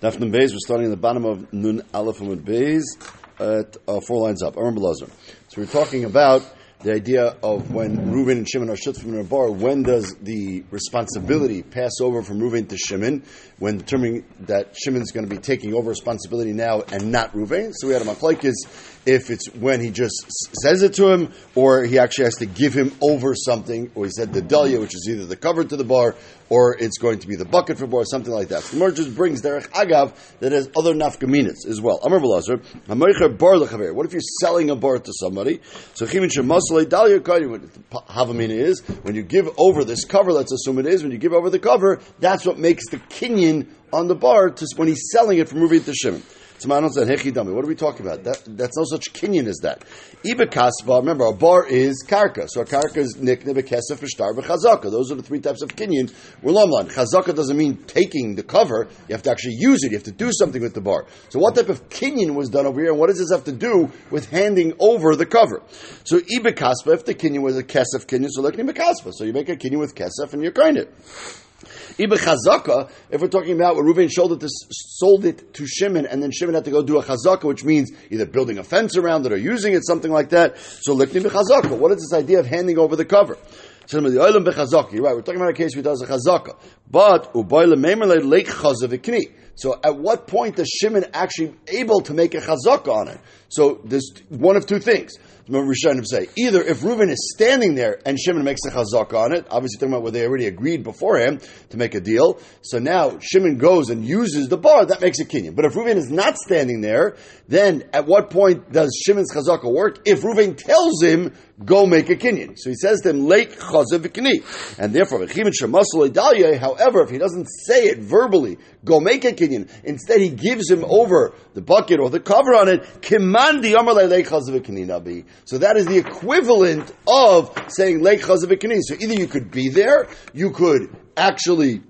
Daf Nun Beis, we're starting at the bottom of Nun Aleph Amud Beis, at uh, four lines up. Aaron Belazar. So we're talking about the idea of when Reuven and Shimon are shutfim in a bar, when does the responsibility pass over from Reuven to Shimon, when determining that Shimon's going to be taking over responsibility now and not Reuven. So we had a machlaikis if it's when he just says it to him, or he actually has to give him over something, or he said the dalia, which is either the cover to the bar, or it's going to be the bucket for bar, something like that. The Gemara just brings derech agav that has other nafkaminas as well. Amar Belazar, bar lechaver. What if you're selling a bar to somebody? So chimin shemasle dalia kayu. Havamina is when you give over this cover. Let's assume it is when you give over the cover. That's what makes the kinyan on the bar to, when he's selling it from Ruvi to Shimon. Tzmanon said, Hechidami. What are we talking about? That, that's no such kinyan as that. Ibekasva, remember, a bar is karka. So a karka is nikne, bekesef, v'shtar, v'chazaka. Those are the three types of kinyan. We're lomlan. Chazaka doesn't mean taking the cover. You have to actually use it. You have to do something with the bar. So what type of kinyan was done over here, and what does this have to do with handing over the cover? So ibekasva, if the kinyan was a kesef kinyan, so like ibekasva. So you make a kinyan with kesef and you're kind it. Ibe chazaka, if we're talking about where Reuven sold it, to, sold it to Shimon, and then Shimon had to go do a chazaka, which means either building a fence around it or using it, something like that. So likni bechazaka. What is this idea of handing over the cover? You're right. We're talking about a case where he does a chazaka, but. So at what point does Shimon actually able to make a chazaka on it? So there's one of two things. Rishonim say either if Reuven is standing there and Shimon makes a chazaka on it, obviously talking about where they already agreed beforehand to make a deal. So now Shimon goes and uses the bar, that makes a kinyan. But if Reuven is not standing there, then at what point does Shimon's chazaka work? If Reuven tells him go make a kinyan. So he says to him, Lake chazav And therefore, however, if he doesn't say it verbally, go make a kinyan, instead he gives him over the bucket or the cover on it, kimandi lake Khazvikni Nabi. So that is the equivalent of saying lake chazav So either you could be there, you could actually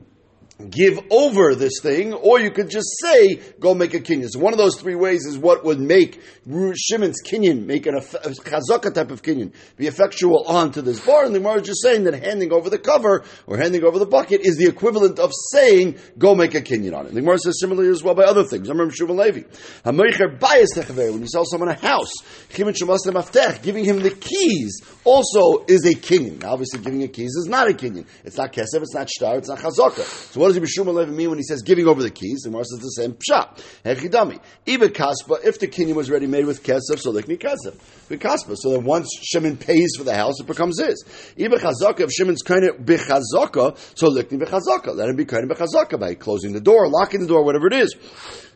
give over this thing, or you could just say, go make a kinyan. So one of those three ways is what would make Shimon's kinyan, make an, a chazaka type of kinyan, be effectual onto this bar. And the Gemara is just saying that handing over the cover or handing over the bucket is the equivalent of saying, go make a kinyan on it. And the Gemara says similarly as well by other things. I remember Shuvah Levi. When you sell someone a house, giving him the keys also is a kinyan. Obviously, giving a keys is not a kinyan. It's not kesef, it's not shtar, it's not chazaka. So what does Ibn Shuma mean when he says giving over the keys? The Gemara says the same pshat. Hechidami. Ibe kaspa, if the kinyan was already made with kesef, so likni kesef. Kaspa. So then once Shimon pays for the house, it becomes his. Ibe chazaka, if Shimon's kind of bechazaka, so likni bechazaka. Let him be kind of bechazaka by closing the door, locking the door, whatever it is.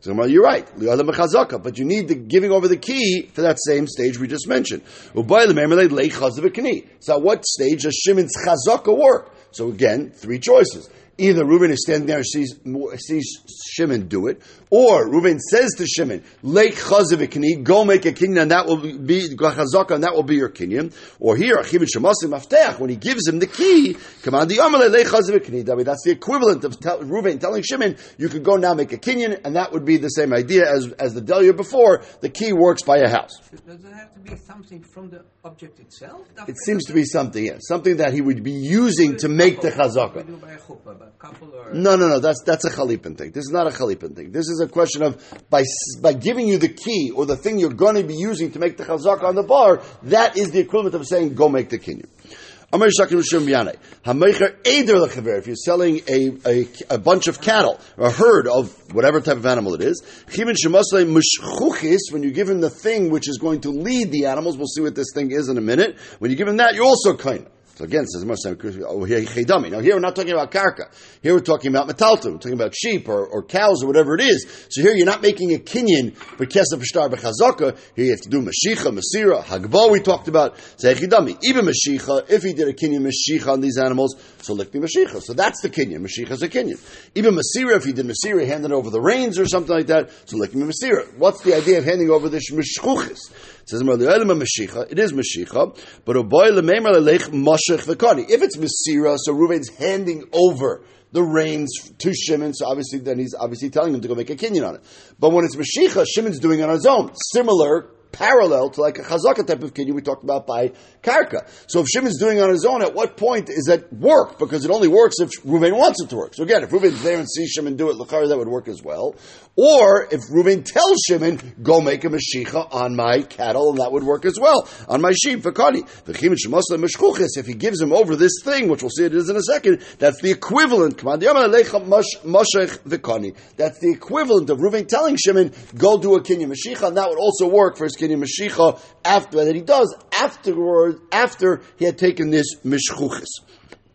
So you're right. But you need the giving over the key for that same stage we just mentioned. So at what stage does Shimon's chazaka work? So again, three choices. Either Reuben is standing there and sees, sees Shimon do it, or Reuben says to Shimon, Lake Chazavikni, go make a kinyan, and that will be Chazaka, and that will be your kinyan. Or here, Achim Shemasim Maftech, when he gives him the key, command the Amalei Lake Chazavikni. That's the equivalent of tell, Reuben telling Shimon, you could go now make a kinyan, and that would be the same idea as, as the Delia before. The key works by a house. Does it have to be something from the object itself? It seems to be something, yeah. Something that he would be using to make the Chazaka. No, no, no. That's that's a chalipin thing. This is not a chalipin thing. This is a question of by by giving you the key or the thing you're going to be using to make the chazaka on the bar. That is the equivalent of saying go make the kinyan. If you're selling a, a, a, bunch of cattle, a herd of whatever type of animal it is, when you give him the thing which is going to lead the animals, we'll see what this thing is in a minute. When you give him that, you're also kind. Again, says oh, here Now here we're not talking about karka. Here we're talking about metalta. We're talking about sheep or, or cows or whatever it is. So here you're not making a kinyan for kesef shtar b'chazaka. Here you have to do mashicha, masira, hagbo. We talked about zechidami. Even mashicha, if he did a kinyan mashicha on these animals, so likni mashicha. So that's the kinyan. Mashicha is a kinyan. Even masira, if he did masira, handed over the reins or something like that, so likni masira. What's the idea of handing over this mishchuchis? It says it is mashicha, but a boy if it's Masira, so Ruvain's handing over the reins to Shimon, so obviously then he's obviously telling him to go make a kinyan on it. But when it's Mashicha, Shimon's doing it on his own. Similar parallel to like a chazaka type of kinyan we talked about by karka. So if Shimon's doing it on his own, at what point is that work? Because it only works if Ruvain wants it to work. So again, if Ruvain's there and sees Shimon do it, Lachar, that would work as well. Or if Ruvain tells Shimon, go make a Mashicha on my cattle, and that would work as well, on my sheep, Vakani. If he gives him over this thing, which we'll see it is in a second, that's the equivalent. That's the equivalent of Ruvain telling Shimon, go do a Kinyan Mashicha, and that would also work for his Kinyan Mashicha after that he does afterward, after he had taken this Mishchuchis.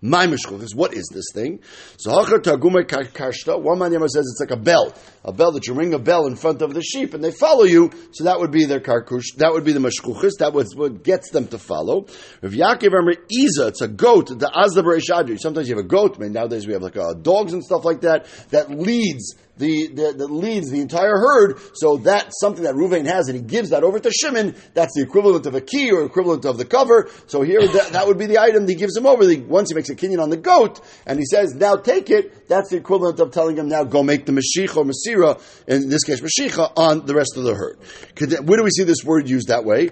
My mishchuchis, what is this thing? So karshta. One man says it's like a bell, a bell that you ring a bell in front of the sheep and they follow you. So that would be their karkush. That would be the mishchuchis. That was what gets them to follow. If Yaakov Amr Iza, it's a goat. The azda. Sometimes you have a goat. I nowadays we have like uh, dogs and stuff like that that leads the, the, that leads the entire herd. So that's something that Ruvain has, and he gives that over to Shimon. That's the equivalent of a key or equivalent of the cover. So here, that, that would be the item that he gives him over. The, once he makes a kinyan on the goat, and he says, "Now take it." That's the equivalent of telling him, "Now go make the mashiach or masira." In this case, mashiach on the rest of the herd. Where do we see this word used that way?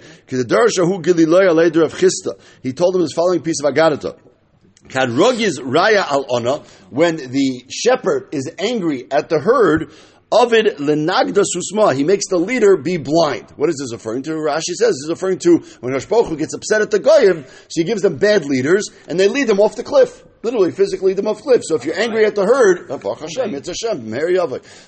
He told him his following piece of agadata. Kadrogiz raya al ona, when the shepherd is angry at the herd, Ovid lenagda susma. He makes the leader be blind. What is this referring to? Rashi says this is referring to when Hashpochu gets upset at the goyim, she gives them bad leaders and they lead them off the cliff. Literally, physically, them off cliff. So if you're angry at the herd, oh, Hashem, it's Hashem,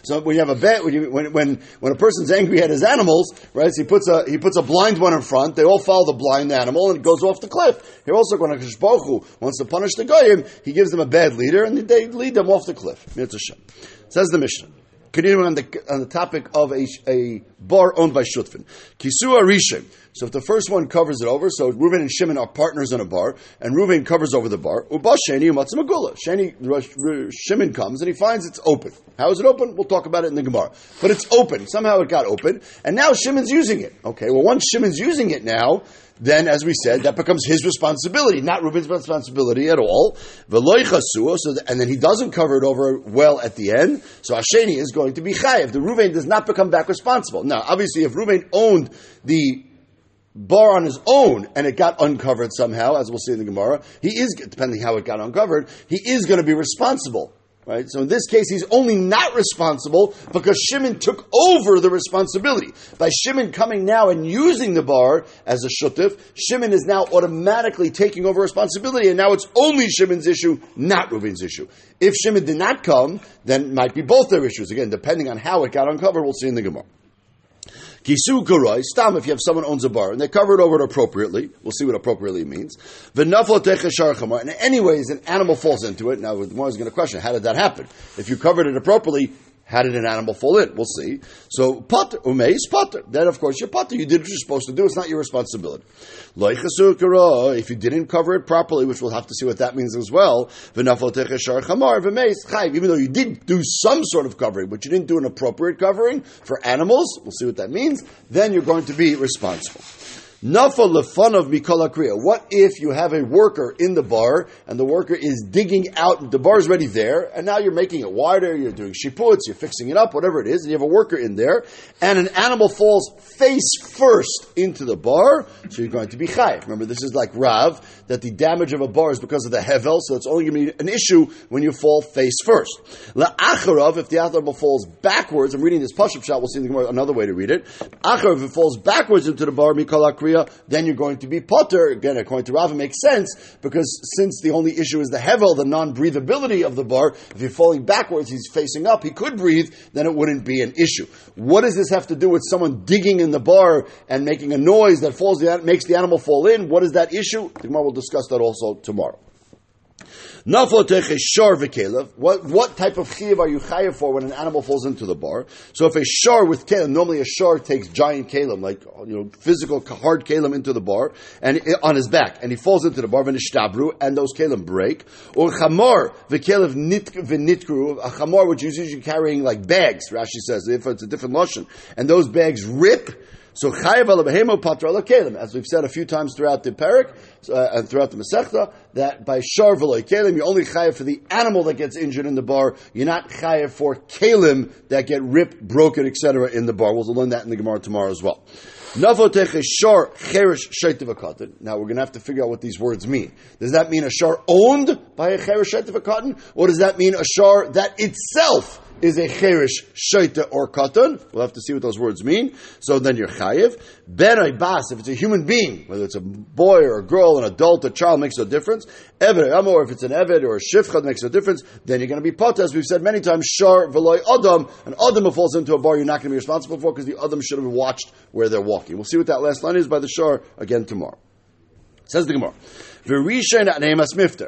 So when you have a bad, when, you, when, when, when a person's angry at his animals, right? So he puts a he puts a blind one in front. They all follow the blind animal, and it goes off the cliff. Here also, when Hashpochu wants to punish the goyim, he gives them a bad leader, and they lead them off the cliff. It's Hashem. Says the Mishnah continuing on the, on the topic of a, a bar owned by Shutfin. Kisua Rishon. So if the first one covers it over, so Reuben and Shimon are partners in a bar, and Reuben covers over the bar, Uba Sheni Umatzamagula. Sheni, Shimon comes and he finds it's open. How is it open? We'll talk about it in the Gemara. But it's open. Somehow it got open, and now Shimon's using it. Okay, well once Shimon's using it now, then, as we said, that becomes his responsibility, not Reuben's responsibility at all. So, and then he doesn't cover it over well at the end. So Hasheni is going to be chayiv. The Reuben does not become back responsible. Now, obviously, if Reuben owned the bar on his own and it got uncovered somehow, as we'll see in the Gemara, he is, depending how it got uncovered, he is going to be responsible. Right? So in this case, he's only not responsible because Shimon took over the responsibility. By Shimon coming now and using the bar as a shutif, Shimon is now automatically taking over responsibility, and now it's only Shimon's issue, not Reuven's issue. If Shimon did not come, then it might be both their issues. Again, depending on how it got uncovered, we'll see in the Gemara. Kisu Garoi, Stam, if you have someone owns a bar and they cover it over it appropriately, we'll see what appropriately means. V'naflo techashar and anyways, an animal falls into it. Now, the one is going to question, how did that happen? If you covered it appropriately, how did an animal fall in? We'll see. So, potter, umeis potter. Then, of course, you're potter. You did what you're supposed to do. It's not your responsibility. If you didn't cover it properly, which we'll have to see what that means as well, even though you did do some sort of covering, but you didn't do an appropriate covering for animals, we'll see what that means, then you're going to be responsible. What if you have a worker in the bar and the worker is digging out, the bar is already there, and now you're making it wider, you're doing shiputs, you're fixing it up, whatever it is, and you have a worker in there, and an animal falls face first into the bar, so you're going to be chayv. Remember, this is like Rav, that the damage of a bar is because of the hevel, so it's only going to be an issue when you fall face first. La'acharav, if the animal falls backwards, I'm reading this Pashup shot, we'll see another way to read it. Acharav, if it falls backwards into the bar, Mikola Kriya, Then you're going to be potter. Again, according to Rav, it makes sense because since the only issue is the hevel, the non-breathability of the bar, if you're falling backwards, he's facing up, he could breathe, then it wouldn't be an issue. What does this have to do with someone digging in the bar and making a noise that falls, makes the animal fall in? What is that issue? Gemara will discuss that also tomorrow. What, what type of chiv are you chayiv for when an animal falls into the bar? So if a shar with kelim, normally a shar takes giant kelim, like you know, physical hard kelim into the bar, and on his back, and he falls into the bar, v'nishtabru, and those kelim break. Or chamor, v'kelev v'nitkru, a chamor which is usually carrying like bags, Rashi says, if it's a different lotion, and those bags rip, so chayav ala behemo patra kelim, as we've said a few times throughout the parak uh, and throughout the Masechta, that by shar kalim, you're only chayiv for the animal that gets injured in the bar. You're not chayiv for kalim that get ripped, broken, etc. in the bar. We'll learn that in the Gemara tomorrow as well. Now we're going to have to figure out what these words mean. Does that mean a shar owned by a cherish shaitiv or does that mean a shar that itself is a cherish shaita or katan. We'll have to see what those words mean. So then you're chayiv. Ben bas, if it's a human being, whether it's a boy or a girl, an adult, a child, makes no difference. Eved or if it's an eved or a shifcha, makes no difference. Then you're going to be pot, as we've said many times, shar v'loy adam. An adam who falls into a bar, you're not going to be responsible for because the adam should have watched where they're walking. We'll see what that last line is by the shar again tomorrow. Says the Gemara.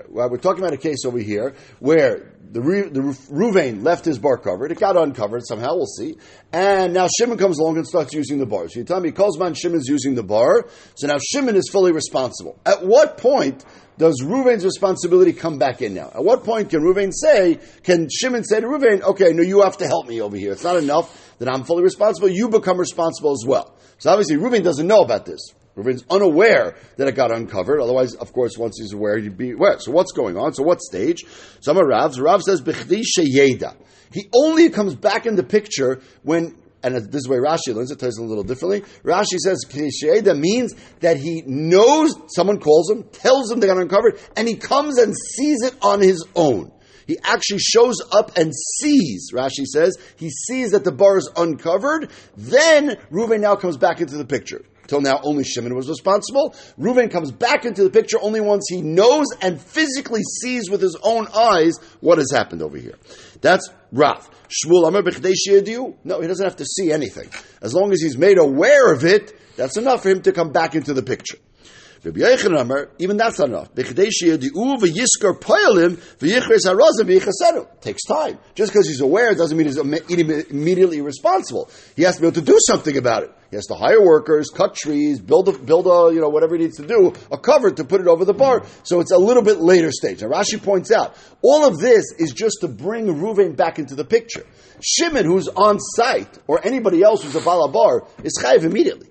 We're talking about a case over here where the, the Ruvain left his bar covered. It got uncovered somehow. We'll see. And now Shimon comes along and starts using the bar. So you tell me, Kozman Shimon's using the bar. So now Shimon is fully responsible. At what point does Ruvain's responsibility come back in now? At what point can Ruvain say, can Shimon say to Ruvain, okay, no, you have to help me over here. It's not enough that I'm fully responsible. You become responsible as well. So obviously Ruvain doesn't know about this. Reuven's unaware that it got uncovered. Otherwise, of course, once he's aware, he'd be aware. So what's going on? So what stage? Some of Rav's. Rav says, Bechdi sheyeda. He only comes back in the picture when and this is way Rashi learns it, tells it a little differently. Rashi says Sheyeda means that he knows someone calls him, tells him they got uncovered, and he comes and sees it on his own. He actually shows up and sees, Rashi says, he sees that the bar is uncovered. Then Reuven now comes back into the picture. Till now, only Shimon was responsible. Reuven comes back into the picture only once he knows and physically sees with his own eyes what has happened over here. That's Rav. Shmuel Amar No, he doesn't have to see anything. As long as he's made aware of it, that's enough for him to come back into the picture. Even that's not enough. Takes time. Just because he's aware doesn't mean he's immediately responsible. He has to be able to do something about it. He has to hire workers, cut trees, build a, build a, you know, whatever he needs to do, a cover to put it over the bar. So it's a little bit later stage. Now Rashi points out, all of this is just to bring Ruvain back into the picture. Shimon, who's on site, or anybody else who's a balabar, is chayiv immediately.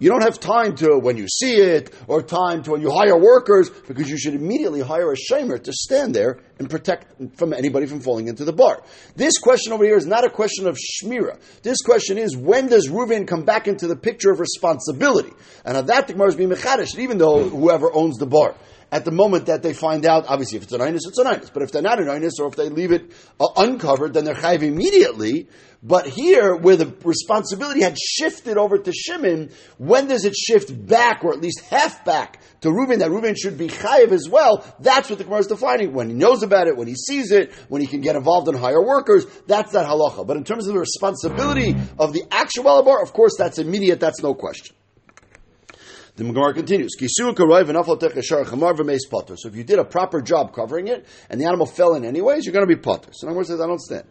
You don't have time to when you see it or time to when you hire workers because you should immediately hire a shamer to stand there and protect from anybody from falling into the bar. This question over here is not a question of shmira. This question is when does Reuven come back into the picture of responsibility? And of that the Gemara is being mechadish, even though whoever owns the bar at the moment that they find out, obviously, if it's an inus, it's an inus. But if they're not an inus, or if they leave it uh, uncovered, then they're chayiv immediately. But here, where the responsibility had shifted over to Shimon, when does it shift back, or at least half back, to Reuben, that Reuben should be chayiv as well? That's what the Gemara is defining. When he knows about it, when he sees it, when he can get involved in hire workers, that's that halacha. But in terms of the responsibility of the actual bar, of course, that's immediate, that's no question. The Gemara continues. So if you did a proper job covering it, and the animal fell in anyways, you're going to be potter. So in words, I don't understand.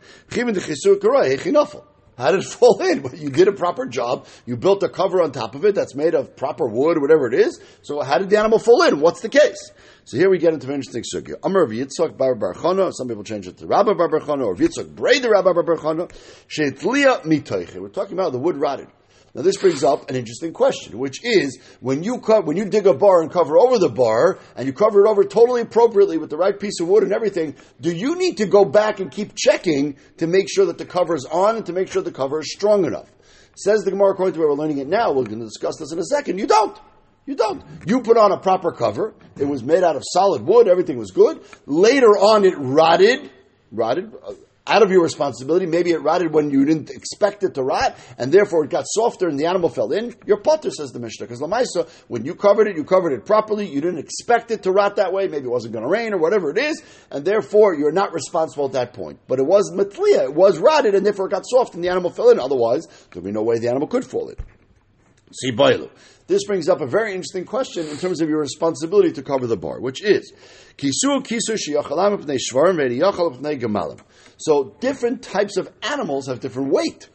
How did it fall in? You did a proper job. You built a cover on top of it that's made of proper wood, whatever it is. So how did the animal fall in? What's the case? So here we get into an interesting sugya. Amar of Yitzchak Bar Barchana. Some people change it to Rabba Bar or Yitzchak Bray the Rabba Bar Barchana. Sheitlia. We're talking about the wood rotted. Now this brings up an interesting question, which is when you co- when you dig a bar and cover over the bar and you cover it over totally appropriately with the right piece of wood and everything, do you need to go back and keep checking to make sure that the cover is on and to make sure the cover is strong enough? Says the Gemara according to where we're learning it now. We're going to discuss this in a second. You don't. You don't. You put on a proper cover. It was made out of solid wood. Everything was good. Later on, it rotted. Rotted. Uh, Out of your responsibility. Maybe it rotted when you didn't expect it to rot, and therefore it got softer and the animal fell in. Your potter says the Mishnah, because Lamaisa, when you covered it, you covered it properly. You didn't expect it to rot that way. Maybe it wasn't going to rain or whatever it is, and therefore you're not responsible at that point. But it was matlia, it was rotted, and therefore it got soft and the animal fell in. Otherwise, there'd be no way the animal could fall in. See, This brings up a very interesting question in terms of your responsibility to cover the bar, which is kisu kisu so different types of animals have different weight.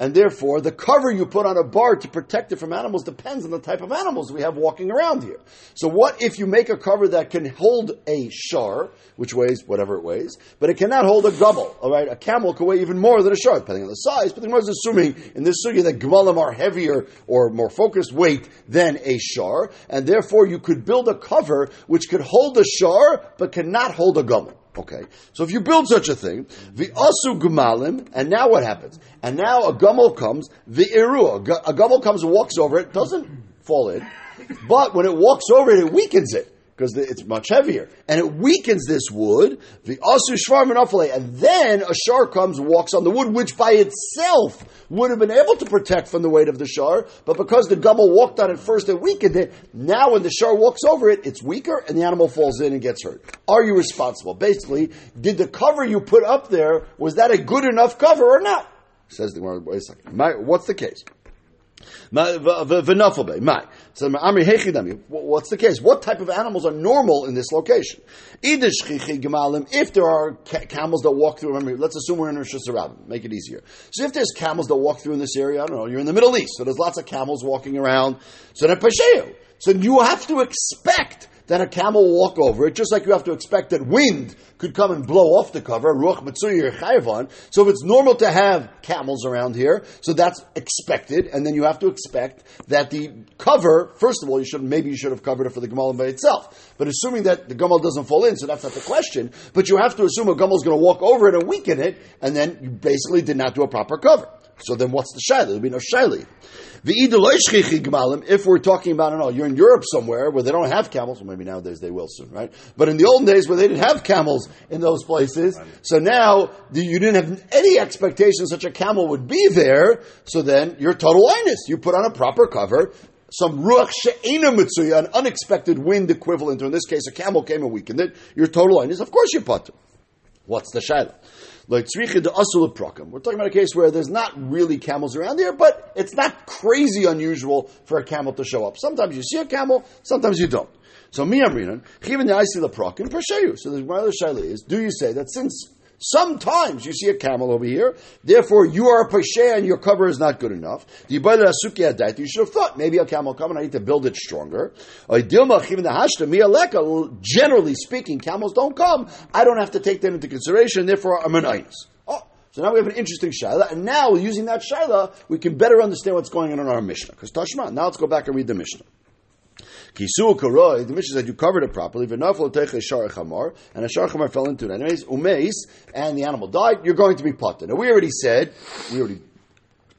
And therefore, the cover you put on a bar to protect it from animals depends on the type of animals we have walking around here. So, what if you make a cover that can hold a shar, which weighs whatever it weighs, but it cannot hold a gummel? All right, a camel can weigh even more than a shar, depending on the size. But the Gemara is assuming in this sugya that gmalim are heavier or more focused weight than a shar, and therefore you could build a cover which could hold a shar but cannot hold a gumel. Okay, so if you build such a thing, the asu gumalim, and now what happens? And now a gumel comes, the irua, a gumel comes and walks over it, doesn't fall in, but when it walks over it, it weakens it because it's much heavier, and it weakens this wood. The asu shvar and then a shar comes walks on the wood, which by itself would have been able to protect from the weight of the shar, but because the gummel walked on it first and weakened it, now when the shar walks over it, it's weaker, and the animal falls in and gets hurt. Are you responsible? Basically, did the cover you put up there was that a good enough cover or not? Says the one wait a second. What's the case? So. What's the case? What type of animals are normal in this location? If there are camels that walk through, remember, let's assume we're in Rosh Hashanah, make it easier. So if there's camels that walk through in this area, I don't know, you're in the Middle East, so there's lots of camels walking around. So So you have to expect that a camel will walk over it, just like you have to expect that wind could come and blow off the cover, ruach matsuri chayvan. So if it's normal to have camels around here, so that's expected, and then you have to expect that the cover, first of all, you should maybe you should have covered it for the gamal by itself. But assuming that the gamal doesn't fall in, so that's not the question. But you have to assume a gamal is going to walk over it and weaken it, and then you basically did not do a proper cover. So then what's the shaila? There'll be no shaila. If we're talking about, I know, you're in Europe somewhere where they don't have camels, well, maybe nowadays they will soon, right? But in the olden days where they didn't have camels in those places, so now you didn't have any expectation such a camel would be there, so then you're total minus. You put on a proper cover, some ruach she'ena mitzuya, an unexpected wind equivalent, or in this case a camel came and weakened it, you're total minus. Of course you put. What's the shaila? Like tzricha de asul prakim. We're talking about a case where there's not really camels around there, but it's not crazy unusual for a camel to show up. Sometimes you see a camel, sometimes you don't. So mi amrinan, chiven the prakim. So the Gemara shaila is, do you say that since Sometimes you see a camel over here, therefore you are a pashe and your cover is not good enough. You should have thought maybe a camel come and I need to build it stronger. Generally speaking, camels don't come. I don't have to take that into consideration, therefore I'm an itis. Oh, so now we have an interesting shaila, and now using that shaila, we can better understand what's going on in our Mishnah. Because Tashma, now let's go back and read the Mishnah. Kisu karoi, the Mishnah said you covered it properly. V'nafel teche shar and a shar chamar fell into it. Anyways, umeis, and the animal died. You're going to be potter. Now we already said, we already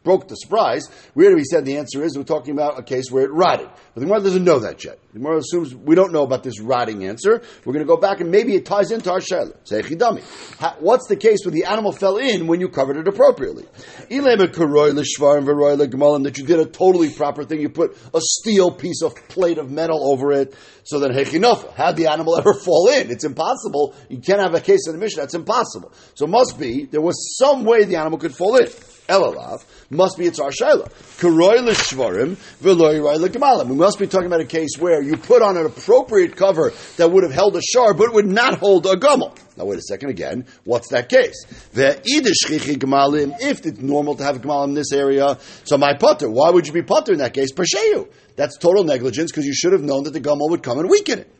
broke the surprise. We already said the answer is we're talking about a case where it rotted. But the Gemara doesn't know that yet. The Gemara assumes we don't know about this rotting answer. We're going to go back and maybe it ties into our shayla. Say chidami. What's the case where the animal fell in when you covered it appropriately? That you did a totally proper thing. You put a steel piece of plate of metal over it. So then hechinofa. Had the animal ever fall in? It's impossible. You can't have a case in the mission. That's impossible. So it must be there was some way the animal could fall in. Elalav must be it's our shaila. Karoi l'shvarim v'loy roi We must be talking about a case where you put on an appropriate cover that would have held a shar, but would not hold a gummel. Now wait a second again. What's that case? The gemalim. If it's normal to have gemalim in this area, so my putter. Why would you be putter in that case? Persheyu. That's total negligence because you should have known that the gummel would come and weaken it.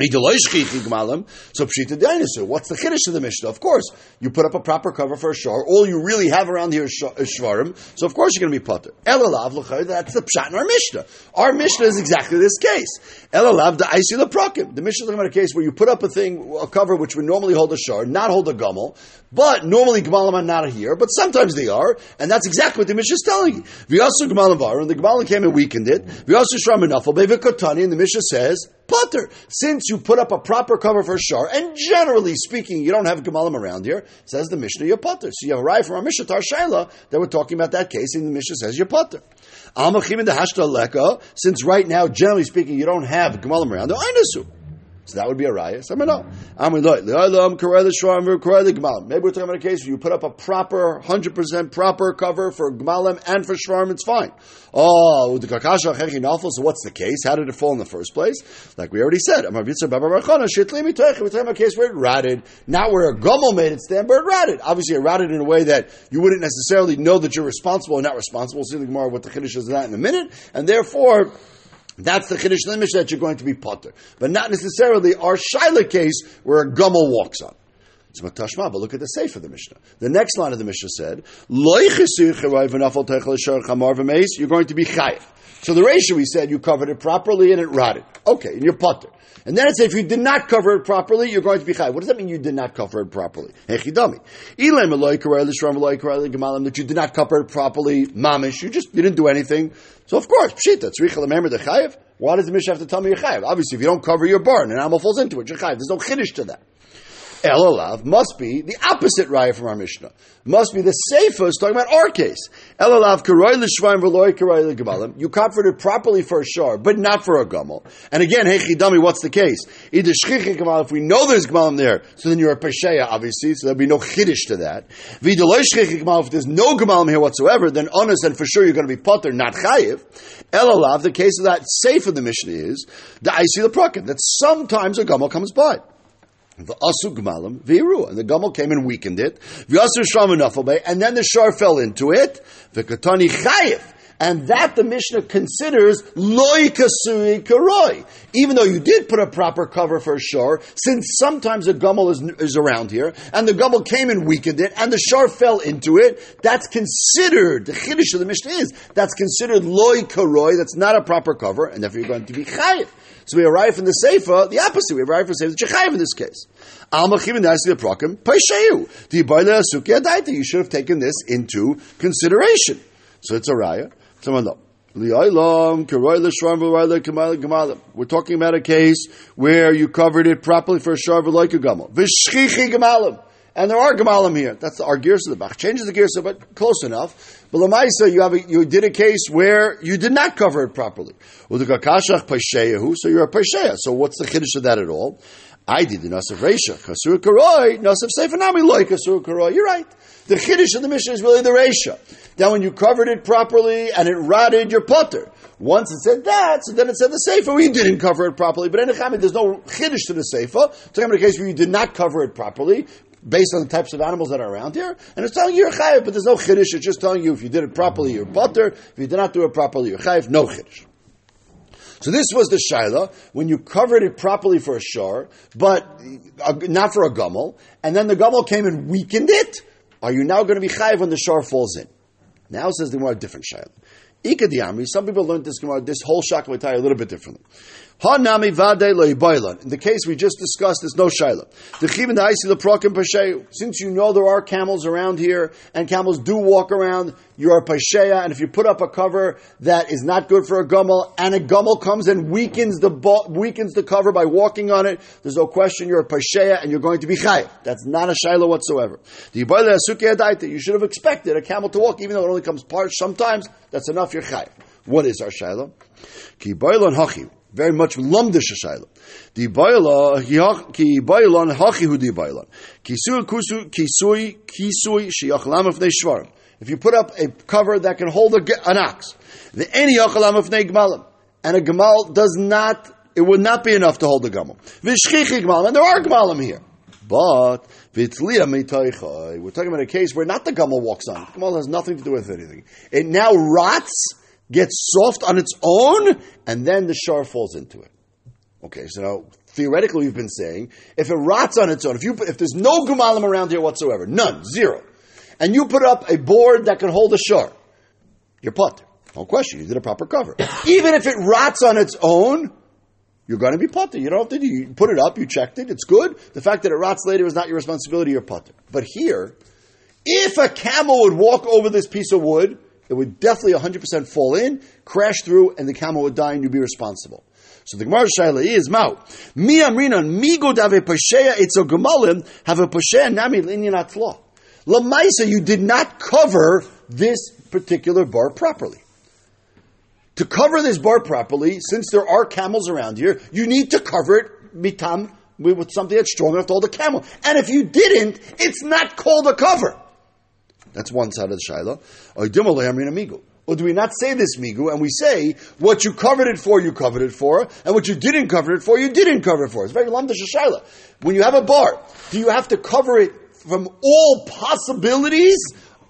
So pshita dinosaur. What's the chiddush of the Mishnah? Of course, you put up a proper cover for a shar. All you really have around here is shvarim. So of course you're going to be potter. Elalav l'chayr. That's the pshat in our Mishnah. Our Mishnah is exactly this case. Elalav the isi leprakim. The Mishnah is talking about a case where you put up a thing, a cover which would normally hold a shar, not hold a gummel, but normally gemalim are not here, but sometimes they are, and that's exactly what the Mishnah is telling you. V'yasu gemalim var, and the gemalim came and weakened it. V'yasu shram enafel bevikotani, and the Mishnah says potter. Since you put up a proper cover for shar, and generally speaking, you don't have gemalim around here, says the Mishnah, you're potter. So you have a from our Mishnah Tar Shaila that we're talking about that case, and the Mishnah says you're potter. Since right now, generally speaking, you don't have gemalim around there, So that would be a raya. So no. Maybe we're talking about a case where you put up a proper, 100% proper cover for Gmalim and for Shvarim, it's fine. Oh, the Kakasha so what's the case? How did it fall in the first place? Like we already said, we're talking about a case where it ratted, not where a Gummel made it stand, but it ratted. Obviously, it ratted in a way that you wouldn't necessarily know that you're responsible or not responsible. We'll see more what the Kiddush is that in a minute. And therefore, that's the Kiddush Limish that you're going to be potter. But not necessarily our Shiloh case where a Gummel walks on. It's Matashma, but look at the Sefer of the Mishnah. The next line of the Mishnah said, You're going to be chayiv. So the ratio we said you covered it properly and it rotted. Okay, and you're potter. And then it says if you did not cover it properly, you're going to be chayiv. What does that mean? You did not cover it properly. Hechidami. That you did not cover it properly. Mamish. You just you didn't do anything. So of course, pshita. Tzricha remember the chayiv. Why does the Mishnah have to tell me you're? Obviously, if you don't cover your barn, an animal falls into it, you're. There's no chiddush to that. Elalav must be the opposite raya from our Mishnah. Must be the safest, talking about our case. Elalav karoy l'shvaim v'loy karoy l'gamalim. You it properly for a shar, but not for a gamal. And again, hey chidami, what's the case? Either shchichi gamal, if we know there's gamalim there, so then you're a pesheya, obviously, so there'll be no chiddush to that. Shchichi gamal, if there's no gamalim here whatsoever, then honest and for sure you're going to be potter, not chayiv. Elalav, the case of that Sefer the Mishnah is, the I see the prakim, that sometimes a gamal comes by. V'asu gmalim v'iru, and the gumel came and weakened it. V'asu shram and then the shar fell into it. V'katani chayif, and that the Mishnah considers loy kasui karoi. Even though you did put a proper cover for a shar, since sometimes a gummel is, is around here, and the gummel came and weakened it, and the shar fell into it, that's considered, the chiddush of the Mishnah is, that's considered loy karoi, that's not a proper cover, and therefore you're going to be chayif. So we arrive in the Sefer, the opposite. We arrive in the Sefer, Chechayiv in this case. You should have taken this into consideration. So it's a raya. We're talking about a case where you covered it properly for a sharva like a gamal. And there are gemalim here. That's our gears of the Bach. Changes the gears, but close enough. But Lamaisa, you have a, you did a case where you did not cover it properly. So you're a pasheya. So what's the chiddush of that at all? I did the Nasav Reisha. Kasur Karoi, Nasav Seifanami Loi Kasur Karoi. You're right. The Chiddush of the mission is really the Reisha. Now when you covered it properly and it rotted your putter, once it said that, so then it said the Sefer, we didn't cover it properly. But in the Chami, there's no Chiddush to the Sefer. Talking about a case where you did not cover it properly, based on the types of animals that are around here, and it's telling you you're but there's no chiddush. It's just telling you if you did it properly, you're butter. If you did not do it properly, you're. No chiddush. So this was the shaila when you covered it properly for a shar, but uh, not for a gummel, and then the gummel came and weakened it. Are you now going to be chayiv when the shar falls in? Now says the more different shaila. Ika some people learned this this whole shakamatai a little bit differently. Hanami vade In the case we just discussed, there's no shaila. Da'isi leprokim. Since you know there are camels around here, and camels do walk around, you are pasheya, and if you put up a cover that is not good for a gummel, and a gummel comes and weakens the weakens the cover by walking on it, there's no question you're a pasheya, and you're going to be chayiv. That's not a shaila whatsoever. The you should have expected a camel to walk, even though it only comes part sometimes. That's enough. You're chayiv. What is our shaila? Ki hachi very much lumdish shayla. Bayla ki di. Kisui kusu kisui kisui shiachlam of. If you put up a cover that can hold a, an ox, the any yachalam of gmalim, and a gamal does not, it would not be enough to hold the gamal. Vishchichi gmalim, and there are gmalim here. But we're talking about a case where not the gamal walks on. The gamal has nothing to do with anything. It now rots gets soft on its own, and then the shar falls into it. Okay, so now, theoretically, we've been saying if it rots on its own, if you if there's no gumalim around here whatsoever, none, zero, and you put up a board that can hold a shar, you're put. No question, you did a proper cover. Even if it rots on its own, you're going to be putter. You don't have to do. You put it up. You checked it. It's good. The fact that it rots later is not your responsibility. You're putter. But here, if a camel would walk over this piece of wood it would definitely 100% fall in, crash through, and the camel would die, and you'd be responsible. So the Gemara Shaila is Mao. Mi amrinan mi godave pasheya itzo gemalim have a pasheya nami linyan atla. Lamaisa, you did not cover this particular bar properly. To cover this bar properly, since there are camels around here, you need to cover it mitam with something that's strong enough to hold a camel. And if you didn't, it's not called a cover. That's one side of the shaila. Or do we not say this migu and we say what you covered it for, you covered it for, and what you didn't cover it for, you didn't cover it for? It's very lamdash shaila. When you have a bar, do you have to cover it from all possibilities?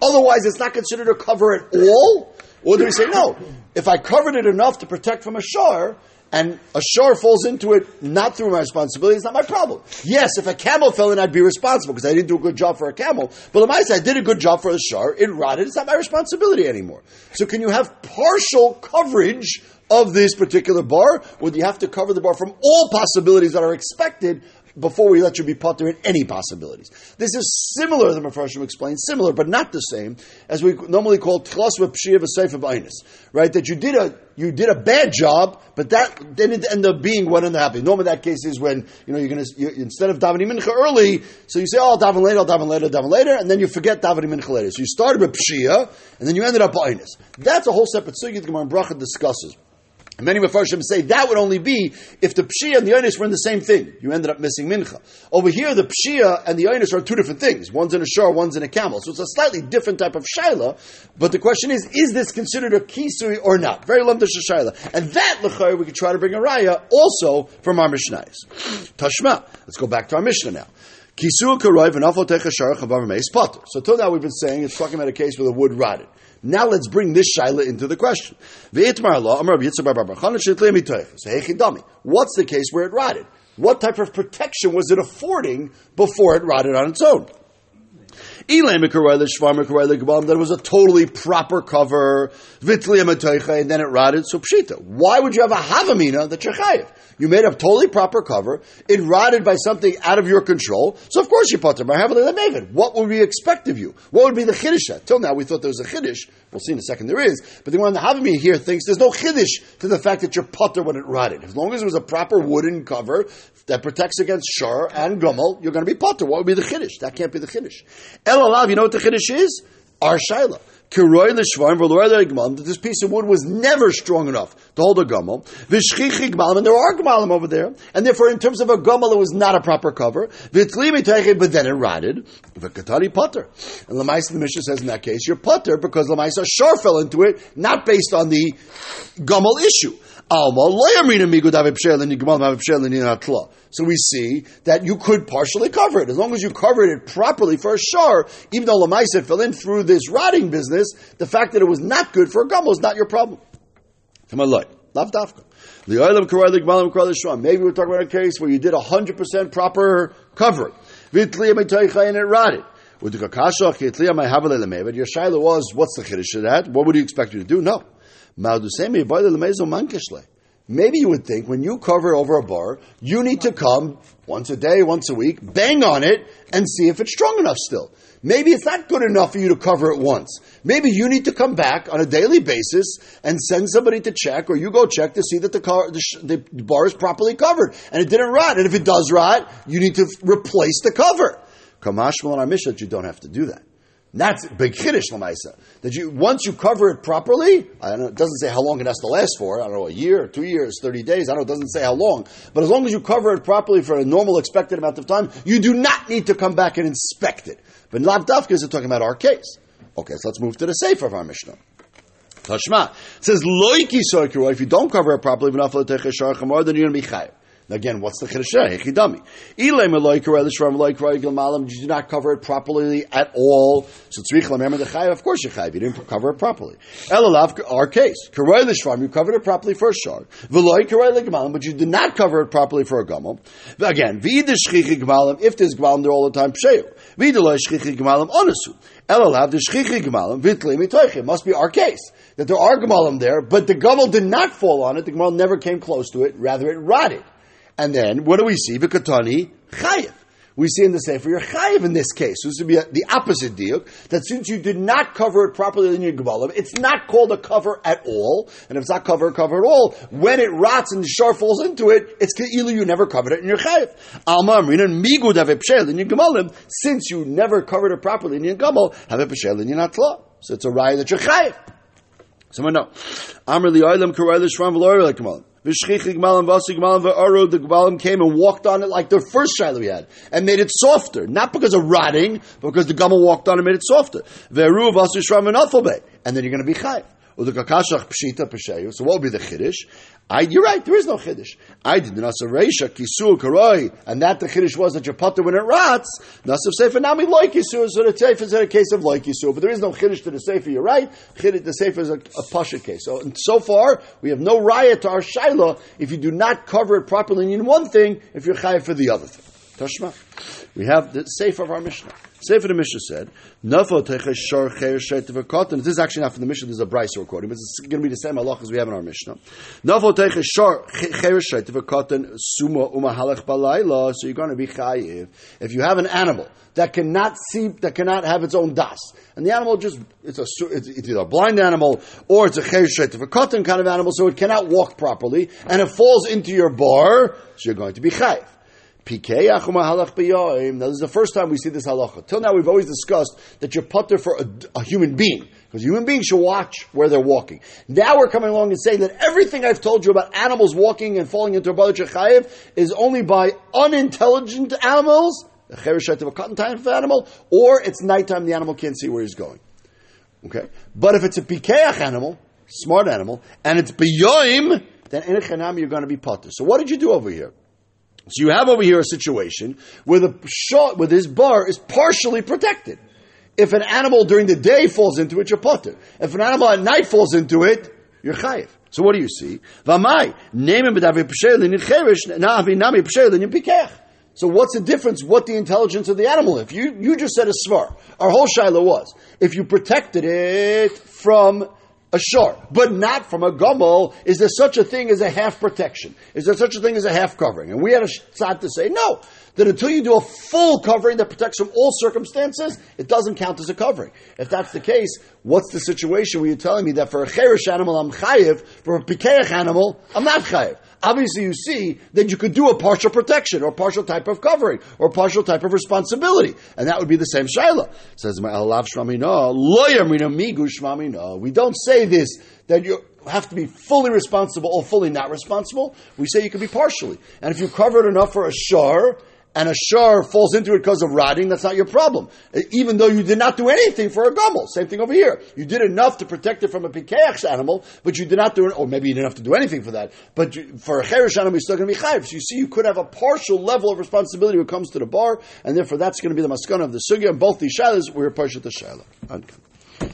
Otherwise, it's not considered a cover at all. Or do we say no? If I covered it enough to protect from a shar, and a shore falls into it not through my responsibility, it's not my problem. Yes, if a camel fell in, I'd be responsible because I didn't do a good job for a camel. But the I did a good job for the shore, it rotted, it's not my responsibility anymore. So can you have partial coverage of this particular bar, do you have to cover the bar from all possibilities that are expected before we let you be potter in any possibilities. This is similar, the Mepharshim explains, similar but not the same as we normally call tchlas v'pshia v'seif v'aynis, right? That you did a you did a bad job, but that didn't end up being what ended up happening. Normally, that case is when you know you're going to instead of davening mincha early, so you say, "Oh, I'll daven later, I'll daven later, I'll daven later," and then you forget davening mincha later. So you started with pshia, and then you ended up ba'inus. That's a whole separate sugya the Gemara Bracha discusses. Many Mepharshim say that would only be if the Pshia and the Yonis were in the same thing. You ended up missing Mincha. Over here, the Pshia and the Yonis are two different things. One's in a shar, one's in a camel. So it's a slightly different type of Shaila. But the question is, is this considered a Kisui or not? Very lumdish Shaila. And that, Lechar, we could try to bring a Raya also from our Mishnais. Tashma. Let's go back to our Mishnah now. Kisui Karoiv and Afotecha Sharach of So till now we've been saying it's talking about a case where the wood rotted. Now let's bring this shaila into the question. What's the case where it rotted? What type of protection was it affording before it rotted on its own? That was a totally proper cover, and then it rotted. So pshita. Why would you have a havamina that you're chayiv? You made a totally proper cover. It rotted by something out of your control. So of course you. David. What would we expect of you? What would be the chiddush? Till now we thought there was a chiddush. We'll see in a second there is. But the one the havamina here thinks there's no chiddush to the fact that you're putter when it rotted. As long as it was a proper wooden cover that protects against shar and gummel, you're going to be putter. What would be the chiddush? That can't be the chiddush. El alav, you know what the chiddush is? Our shaila that this piece of wood was never strong enough to hold a gummel. And there are gmalim over there. And therefore, in terms of a gummel, it was not a proper cover. But then it rotted. Katari putter. And the Mishnah says in that case, you're putter because Lamaisa shar fell into it, not based on the gummel issue. So we see that you could partially cover it. As long as you covered it properly for a shar, even though Lamaisa fell in through this rotting business, the fact that it was not good for a gummo is not your problem. Come on, look. Maybe we're talking about a case where you did 100% proper covering. And it rotted. Your shaila was, what's the chiddush of that? What would you expect you to do? No. Maybe you would think when you cover over a bar, you need to come once a day, once a week, bang on it, and see if it's strong enough still. Maybe it's not good enough for you to cover it once. Maybe you need to come back on a daily basis and send somebody to check, or you go check to see that the, car, the, the bar is properly covered and it didn't rot. And if it does rot, you need to replace the cover. Kamashmal on our mission, you don't have to do that. That's big kiddush lamaisa. That you once you cover it properly, I don't know, it doesn't say how long it has to last for. I don't know, a year, two years, thirty days. I don't know, it doesn't say how long. But as long as you cover it properly for a normal expected amount of time, you do not need to come back and inspect it. But Lav Dafka is talking about our case. Okay, so let's move to the safe of our Mishnah. Tashma it says loiki. If you don't cover it properly, then you're going to be chayiv. Again, what's the chiddush? Hechidami. Ilay meloi karei l'shvar meloi karei you not cover it properly at all? So tzrich lamemar the chayiv. Of course you chayiv. You didn't cover it properly. Elalav, our case. Karei l'shvar. You covered it properly for a shard. Veloi karei. But you did not cover it properly for a gamal. Again, v'id shchichi gmalam. If there's gmalam there all the time, psheyu. V'id loy shchichi gmalam onasu. Elalav the shchichi gmalam vitli mitoichim. Must be our case that there are gemalim there, but the gamal did not fall on it. The gamal never came close to it. Rather, it rotted. And then what do we see? Vikatani chayiv. We see in the Sefer you're chayiv in this case. This would be the opposite deal. That since you did not cover it properly in your gebalim, it's not called a cover at all. And if it's not cover, cover at all, when it rots and the shar falls into it, it's either you never covered it in your chayiv. Alma amrina migud have in your gemalim. Since you never covered it properly in your gabal, have a in your natla. So it's a raya that you're chayiv. Someone know. Amr li oilam karayla shram v'loyra like gemalim. V'shchich gmalim v'asi gmalim v'aru, the gmalim came and walked on it like the first shiloh we had, and made it softer. Not because of rotting, but because the gamal walked on it and made it softer. V'aru v'asi shram and and then you're going to be chayv. So what would be the chiddush? I, you're right, there is no chiddush. I did the nasa reisha kisur karoi, and that the chiddush was that your putter when it rots. Nasav sefer nami loy kisur, so the sefer is a case of loy kisur, but there is no chiddush to the sefer. You're right. Chiddush, the sefer is a, a pasha case. So so far we have no riot to our shaila if you do not cover it properly in one thing, if you're chayiv for the other thing. Tashma. We have the sefer of our Mishnah. Sefer the Mishnah said, "Nafo techeshar cher shet This is actually not from the Mishnah. This is a Braisa we're quoting, but it's going to be the same halach as we have in our Mishnah. Balayla. So you're going to be chayiv if you have an animal that cannot see, that cannot have its own das, and the animal just it's a it's, either a blind animal or it's a cher shet v'kotten kind of animal, so it cannot walk properly, and it falls into your bar, so you're going to be chayiv. Now, this is the first time we see this halacha. Till now, we've always discussed that you're putter for a, a human being, because human beings should watch where they're walking. Now we're coming along and saying that everything I've told you about animals walking and falling into a bala chayiv is only by unintelligent animals, a cherishet of a cotton type of animal, or it's nighttime, the animal can't see where he's going. Okay? But if it's a pikeach animal, smart animal, and it's biyoim, then in a you're going to be putter. So what did you do over here? So you have over here a situation where the shot, with this bar is partially protected. If an animal during the day falls into it, you're patur. If an animal at night falls into it, you're chayiv. So what do you see? So what's the difference? What the intelligence of the animal? If you you just said a svar, our whole shaila was if you protected it from a shor, but not from a gummel. Is there such a thing as a half protection? Is there such a thing as a half covering? And we had a tzad to say no. That until you do a full covering that protects from all circumstances, it doesn't count as a covering. If that's the case, what's the situation where you're telling me that for a cheresh animal I'm chayiv, for a pikeach animal I'm not chayiv? Obviously you see that you could do a partial protection or partial type of covering or partial type of responsibility. And that would be the same shaila. Says to me go shwami, no. We don't say this that you have to be fully responsible or fully not responsible. We say you can be partially. And if you cover it enough for a shar, and a shar falls into it because of rotting, that's not your problem. Even though you did not do anything for a gummel. Same thing over here. You did enough to protect it from a pikeach animal, but you did not do or maybe you didn't have to do anything for that. But you, for a cheresh animal, you're still going to be chayiv. So you see, you could have a partial level of responsibility when it comes to the bar, and therefore that's going to be the maskana of the sugya. And both these shailas, we're partial to shaila.